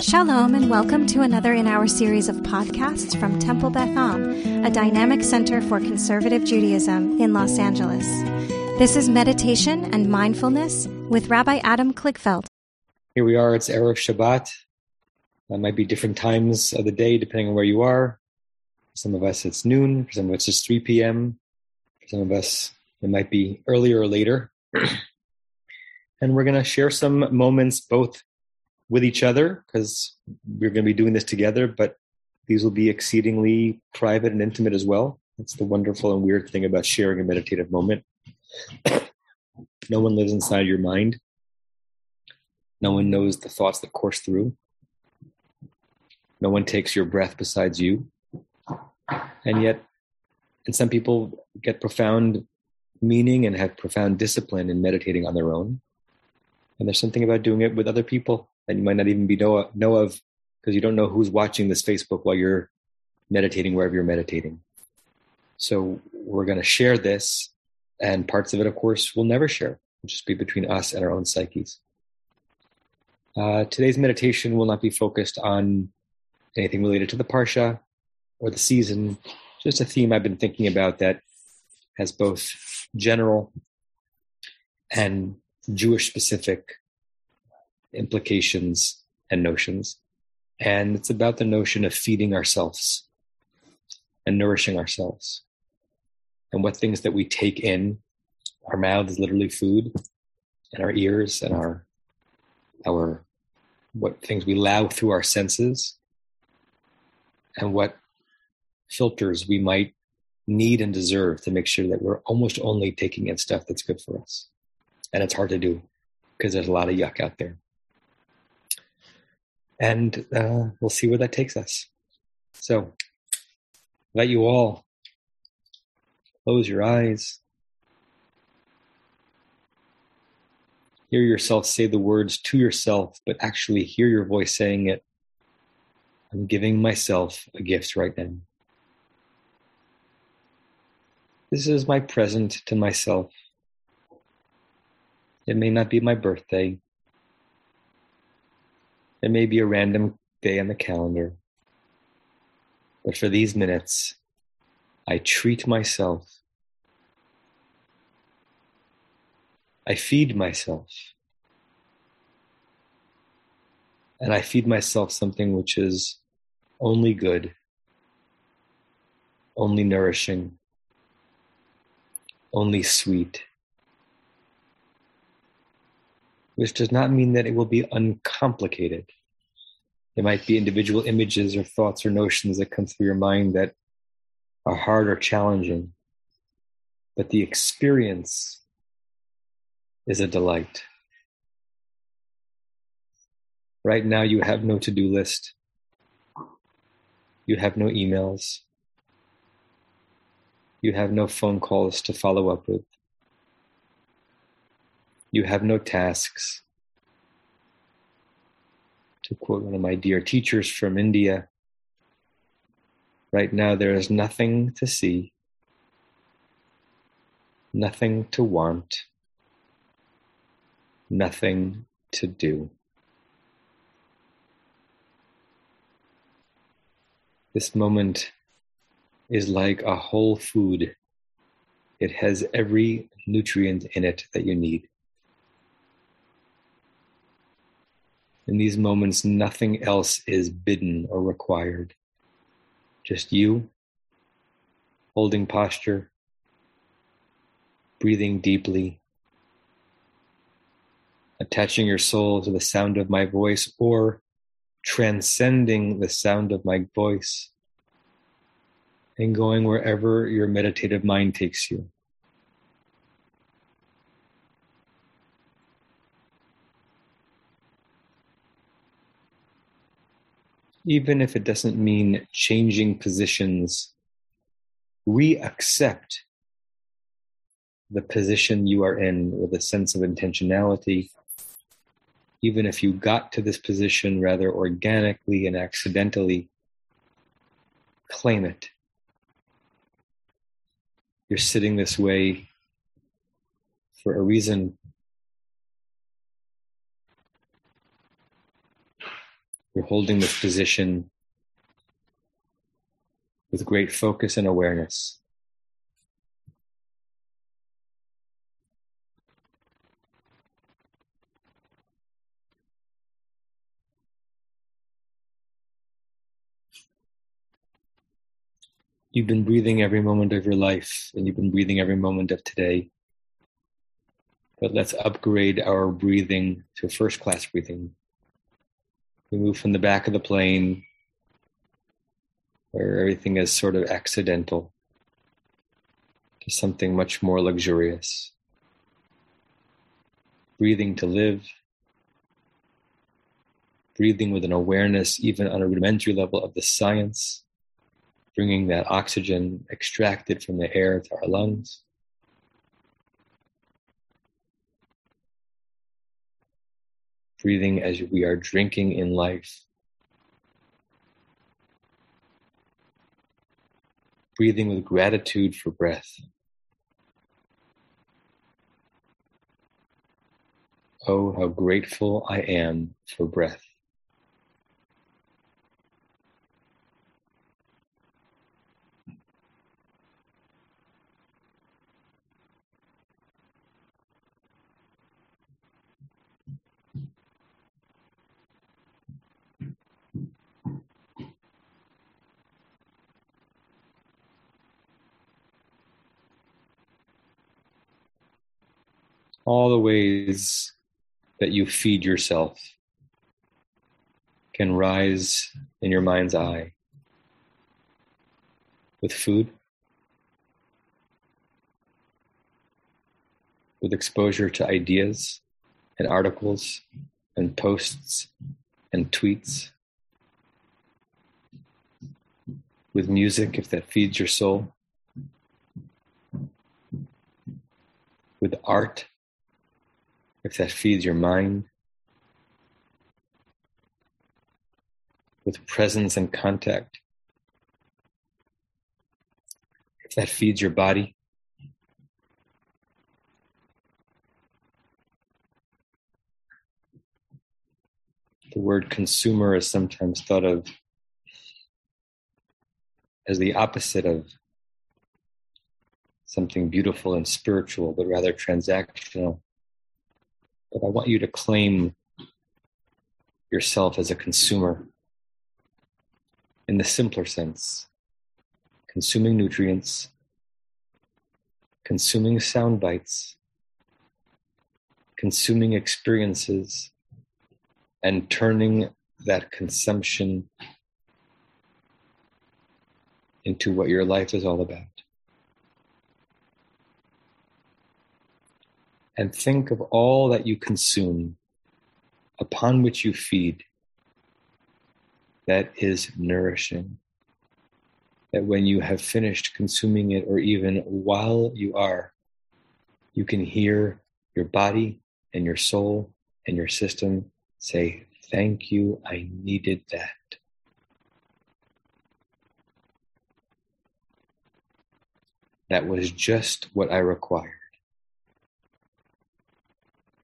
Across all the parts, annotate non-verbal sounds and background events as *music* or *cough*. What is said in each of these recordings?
Shalom, and welcome to another in our series of podcasts from Temple Beth Am, a dynamic center for conservative Judaism in Los Angeles. This is meditation and mindfulness with Rabbi Adam Kligfeld. Here we are, it's Erev Shabbat. That might be different times of the day depending on where you are. For some of us, it's noon. For some of us, it's 3 p.m. For some of us, it might be earlier or later. *clears throat* and we're going to share some moments both with each other because we're going to be doing this together, but these will be exceedingly private and intimate as well. That's the wonderful and weird thing about sharing a meditative moment. *coughs* no one lives inside your mind. No one knows the thoughts that course through. No one takes your breath besides you. And yet, and some people get profound meaning and have profound discipline in meditating on their own. And there's something about doing it with other people that you might not even be know, know of because you don't know who's watching this Facebook while you're meditating wherever you're meditating. So we're going to share this, and parts of it, of course, we'll never share. It'll just be between us and our own psyches. Uh, today's meditation will not be focused on anything related to the parsha or the season. Just a theme I've been thinking about that has both general and Jewish specific implications and notions. And it's about the notion of feeding ourselves and nourishing ourselves. And what things that we take in, our mouth is literally food, and our ears and our our what things we allow through our senses, and what filters we might need and deserve to make sure that we're almost only taking in stuff that's good for us. And it's hard to do because there's a lot of yuck out there and uh, we'll see where that takes us. So, let you all close your eyes. Hear yourself say the words to yourself, but actually hear your voice saying it. I'm giving myself a gift right now. This is my present to myself. It may not be my birthday, it may be a random day on the calendar. But for these minutes, I treat myself. I feed myself. And I feed myself something which is only good, only nourishing, only sweet. Which does not mean that it will be uncomplicated. There might be individual images or thoughts or notions that come through your mind that are hard or challenging, but the experience is a delight. Right now, you have no to do list, you have no emails, you have no phone calls to follow up with. You have no tasks. To quote one of my dear teachers from India, right now there is nothing to see, nothing to want, nothing to do. This moment is like a whole food. It has every nutrient in it that you need. In these moments, nothing else is bidden or required. Just you, holding posture, breathing deeply, attaching your soul to the sound of my voice or transcending the sound of my voice and going wherever your meditative mind takes you. Even if it doesn't mean changing positions, we accept the position you are in with a sense of intentionality. Even if you got to this position rather organically and accidentally, claim it. You're sitting this way for a reason You're holding this position with great focus and awareness. You've been breathing every moment of your life, and you've been breathing every moment of today. But let's upgrade our breathing to first class breathing. We move from the back of the plane, where everything is sort of accidental, to something much more luxurious. Breathing to live, breathing with an awareness, even on a rudimentary level, of the science bringing that oxygen extracted from the air to our lungs. Breathing as we are drinking in life. Breathing with gratitude for breath. Oh, how grateful I am for breath. All the ways that you feed yourself can rise in your mind's eye with food, with exposure to ideas and articles and posts and tweets, with music if that feeds your soul, with art if that feeds your mind, with presence and contact, if that feeds your body, the word consumer is sometimes thought of as the opposite of something beautiful and spiritual, but rather transactional but I want you to claim yourself as a consumer in the simpler sense consuming nutrients, consuming sound bites, consuming experiences, and turning that consumption into what your life is all about. And think of all that you consume, upon which you feed, that is nourishing. That when you have finished consuming it, or even while you are, you can hear your body and your soul and your system say, Thank you, I needed that. That was just what I required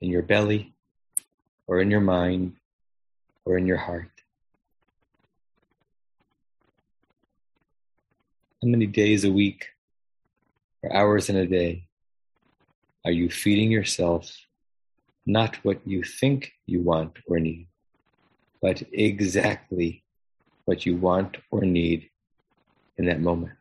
in your belly or in your mind or in your heart? How many days a week or hours in a day are you feeding yourself not what you think you want or need, but exactly what you want or need in that moment?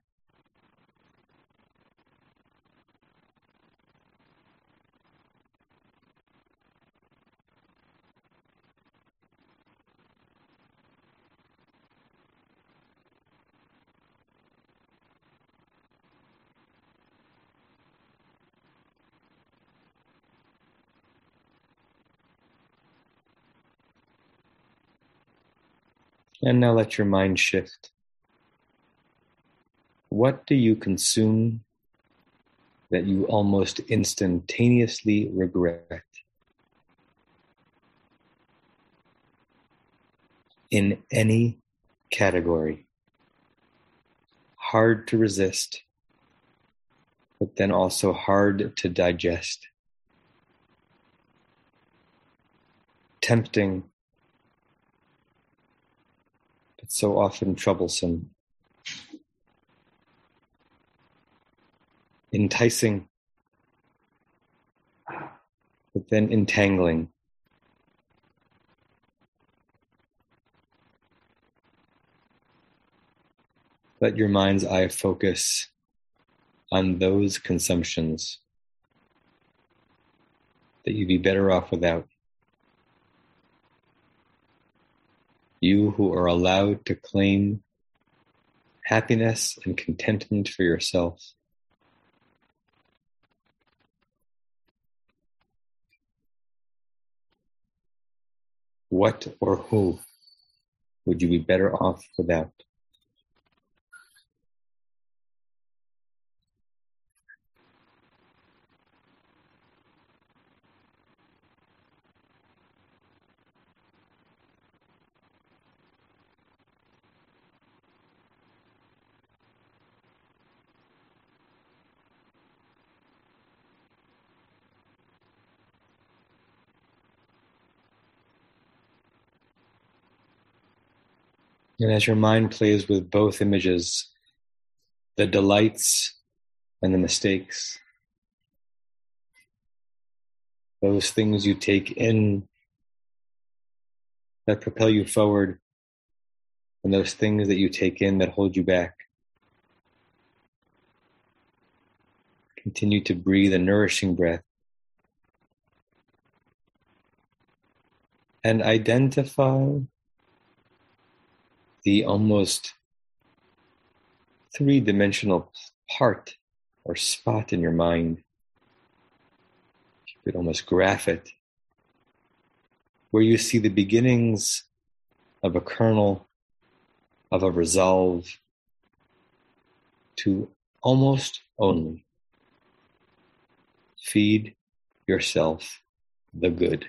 And now let your mind shift. What do you consume that you almost instantaneously regret? In any category. Hard to resist, but then also hard to digest. Tempting It's so often troublesome, enticing, but then entangling. Let your mind's eye focus on those consumptions that you'd be better off without. You who are allowed to claim happiness and contentment for yourself. What or who would you be better off without? And as your mind plays with both images, the delights and the mistakes, those things you take in that propel you forward, and those things that you take in that hold you back. Continue to breathe a nourishing breath. And identify the almost three dimensional part or spot in your mind. You could almost graph it, where you see the beginnings of a kernel, of a resolve to almost only feed yourself the good.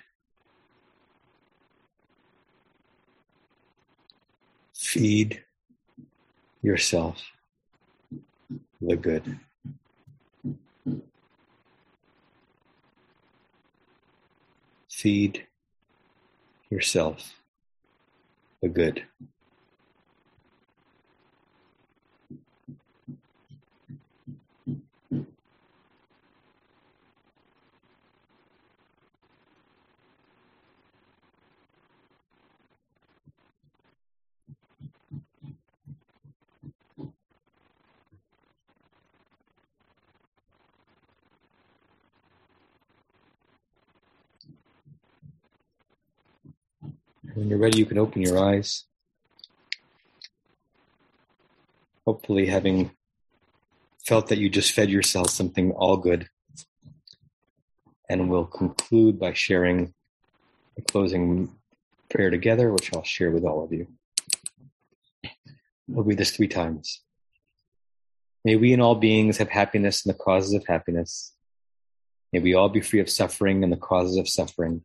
Feed yourself the good. Feed yourself the good. When you're ready, you can open your eyes. Hopefully, having felt that you just fed yourself something all good. And we'll conclude by sharing a closing prayer together, which I'll share with all of you. We'll read this three times. May we and all beings have happiness and the causes of happiness. May we all be free of suffering and the causes of suffering.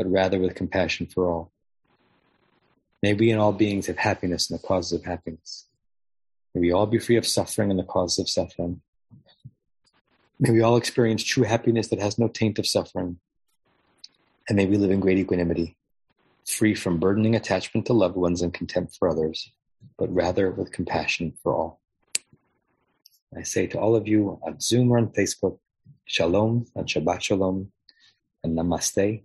but rather with compassion for all. May we and all beings have happiness in the causes of happiness. May we all be free of suffering and the causes of suffering. May we all experience true happiness that has no taint of suffering. And may we live in great equanimity, free from burdening attachment to loved ones and contempt for others, but rather with compassion for all. I say to all of you on Zoom or on Facebook, Shalom and Shabbat Shalom and Namaste